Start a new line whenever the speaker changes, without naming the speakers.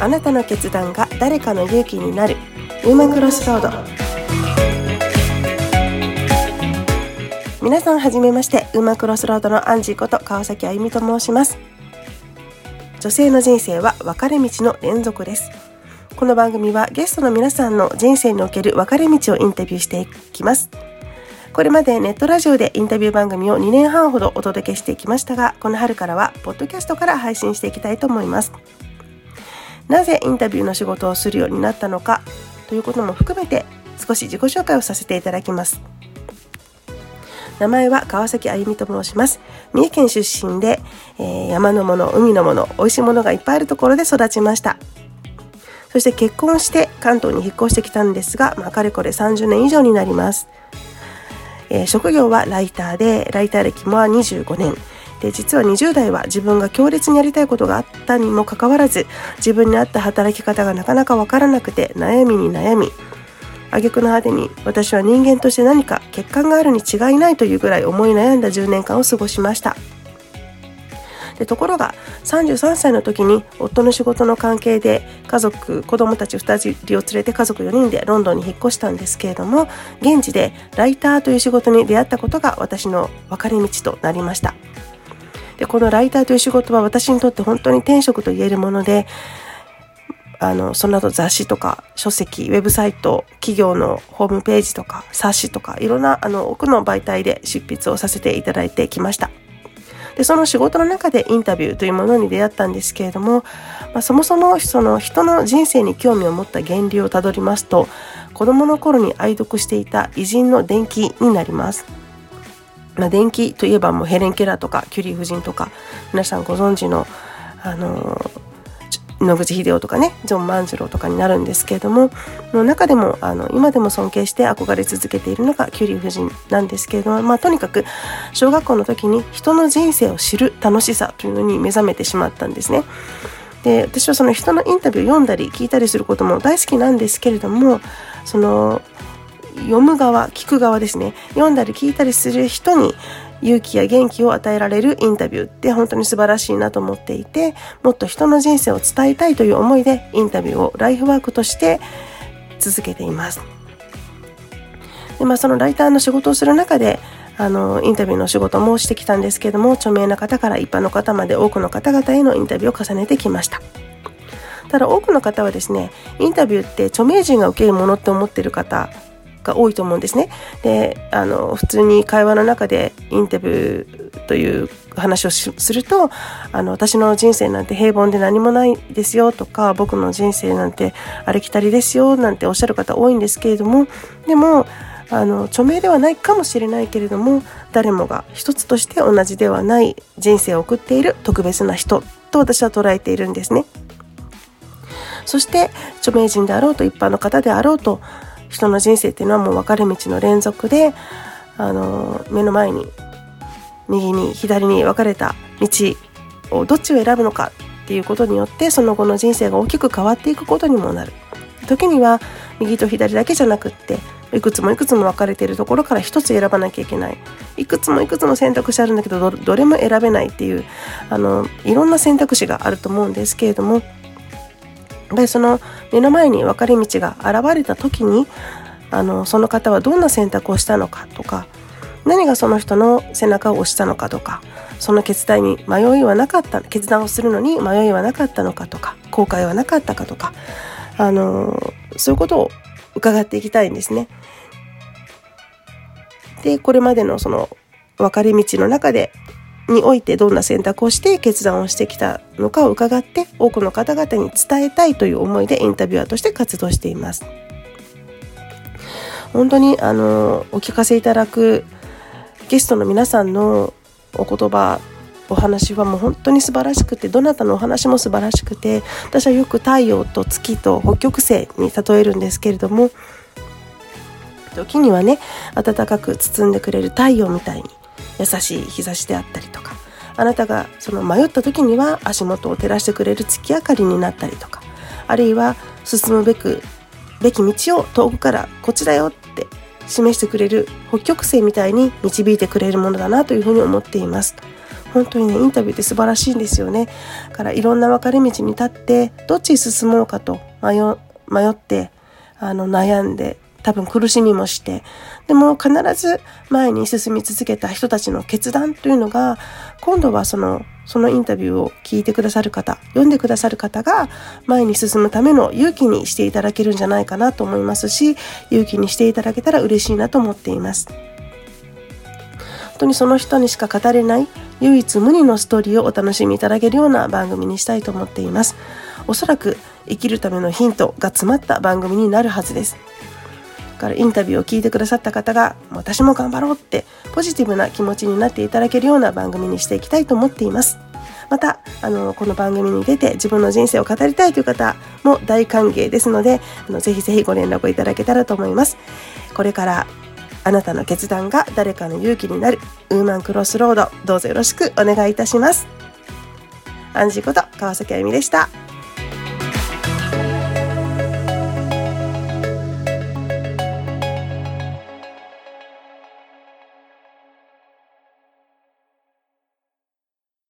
あなたの決断が誰かの勇気になる。ウーマンクロスロード。皆さんはじめましてウーマンクロスロードのアンジーこと川崎あゆみと申します。女性の人生は分かれ道の連続です。この番組はゲストの皆さんの人生における分かれ道をインタビューしていきます。これまでネットラジオでインタビュー番組を2年半ほどお届けしてきましたがこの春からはポッドキャストから配信していきたいと思います。なぜインタビューの仕事をするようになったのかということも含めて少し自己紹介をさせていただきます。名前は川崎あゆみと申します。三重県出身で、えー、山のもの海のもの美味しいものがいっぱいあるところで育ちました。そして結婚して関東に引っ越してきたんですが、まあ、かれこれ30年以上になります、えー、職業はライターでライター歴も25年。で実は20代は自分が強烈にやりたいことがあったにもかかわらず自分に合った働き方がなかなか分からなくて悩みに悩み挙句の果てに私は人間として何か欠陥があるに違いないというぐらい思い悩んだ10年間を過ごしました。でところが33歳の時に夫の仕事の関係で家族子供たち2人を連れて家族4人でロンドンに引っ越したんですけれども現地でライターという仕事に出会ったことが私の分かれ道となりましたでこのライターという仕事は私にとって本当に天職と言えるものであのその後雑誌とか書籍ウェブサイト企業のホームページとか冊子とかいろんなあの奥の媒体で執筆をさせていただいてきました。でその仕事の中でインタビューというものに出会ったんですけれども、まあ、そもそもその人の人生に興味を持った源流をたどりますと子供の頃に愛読していた偉人の伝記になります。まあ、電気といえばもうヘレン・ケラーとかキュリー夫人とか皆さんご存知のあの野口英世とかねジョン万次郎とかになるんですけれどもの中でもあの今でも尊敬して憧れ続けているのがキュリー夫人なんですけれども、まあ、とにかく小学校の時に人の人生を知る楽しさというのに目覚めてしまったんですね。で私はその人のインタビューを読んだり聞いたりすることも大好きなんですけれどもその読む側聞く側ですね読んだり聞いたりする人に勇気や元気を与えられるインタビューって本当に素晴らしいなと思っていてもっと人の人生を伝えたいという思いでインタビューをライフワークとして続けています。で、まあ、そのライターの仕事をする中であのインタビューの仕事もしてきたんですけども著名な方から一般の方まで多くの方々へのインタビューを重ねてきました。ただ多くの方はですねインタビューって著名人が受けるものって思ってる方が多いと思うんですね。であの普通に会話の中でインタビューという話をするとあの私の人生なんて平凡で何もないですよとか僕の人生なんてありきたりですよなんておっしゃる方多いんですけれどもでもあの著名ではないかもしれないけれども誰もが一つとして同じではない人生を送っている特別な人と私は捉えているんですね。そして著名人であろうと一般の方であろうと人の人生っていうのはもう分かれ道の連続であの目の前に右に左に分かれた道をどっちを選ぶのかっていうことによってその後の人生が大きく変わっていくことにもなる。時には右と左だけじゃなくっていくつもいくつも分かれているところから一つ選ばなきゃいけない。いくつもいくつも選択肢あるんだけどどれも選べないっていうあのいろんな選択肢があると思うんですけれどもでその目の前に分かれ道が現れた時にあのその方はどんな選択をしたのかとか何がその人の背中を押したのかとかその決断に迷いはなかった決断をするのに迷いはなかったのかとか後悔はなかったかとかあのそういうことを伺っていきたいんですね。でこれまでのその分かれ道の中でにおいてどんな選択をして決断をしてきたのかを伺って多くの方々に伝えたいという思いでインタビュアーとして活動しています。本当にあのお聞かせいただくゲストの皆さんのお言葉お話はもう本当に素晴らしくてどなたのお話も素晴らしくて私はよく太陽と月と北極星に例えるんですけれども時にはね暖かく包んでくれる太陽みたいに優しい日差しであったりとかあなたがその迷った時には足元を照らしてくれる月明かりになったりとかあるいは進むべくべき道を遠くからこっちだよって示してくれる北極星みたいに導いてくれるものだなというふうに思っています。本当にねインタビューって素晴らしいんですよねだからいろんな分かれ道に立ってどっちに進もうかと迷迷ってあの悩んで多分苦しみもして。でも必ず前に進み続けた人たちの決断というのが今度はそのそのインタビューを聞いてくださる方読んでくださる方が前に進むための勇気にしていただけるんじゃないかなと思いますし勇気にしていただけたら嬉しいなと思っています。本当にその人にしか語れない唯一無二のストーリーをお楽しみいただけるような番組にしたいと思っています。おそらく生きるためのヒントが詰まった番組になるはずです。からインタビューを聞いてくださった方が私も頑張ろうってポジティブな気持ちになっていただけるような番組にしていきたいと思っています。またあのこの番組に出て自分の人生を語りたいという方も大歓迎ですのであのぜひぜひご連絡をいただけたらと思います。これからあなたの決断が誰かの勇気になるウーマンクロスロードどうぞよろしくお願いいたします。アンジーこと川崎あゆみでした。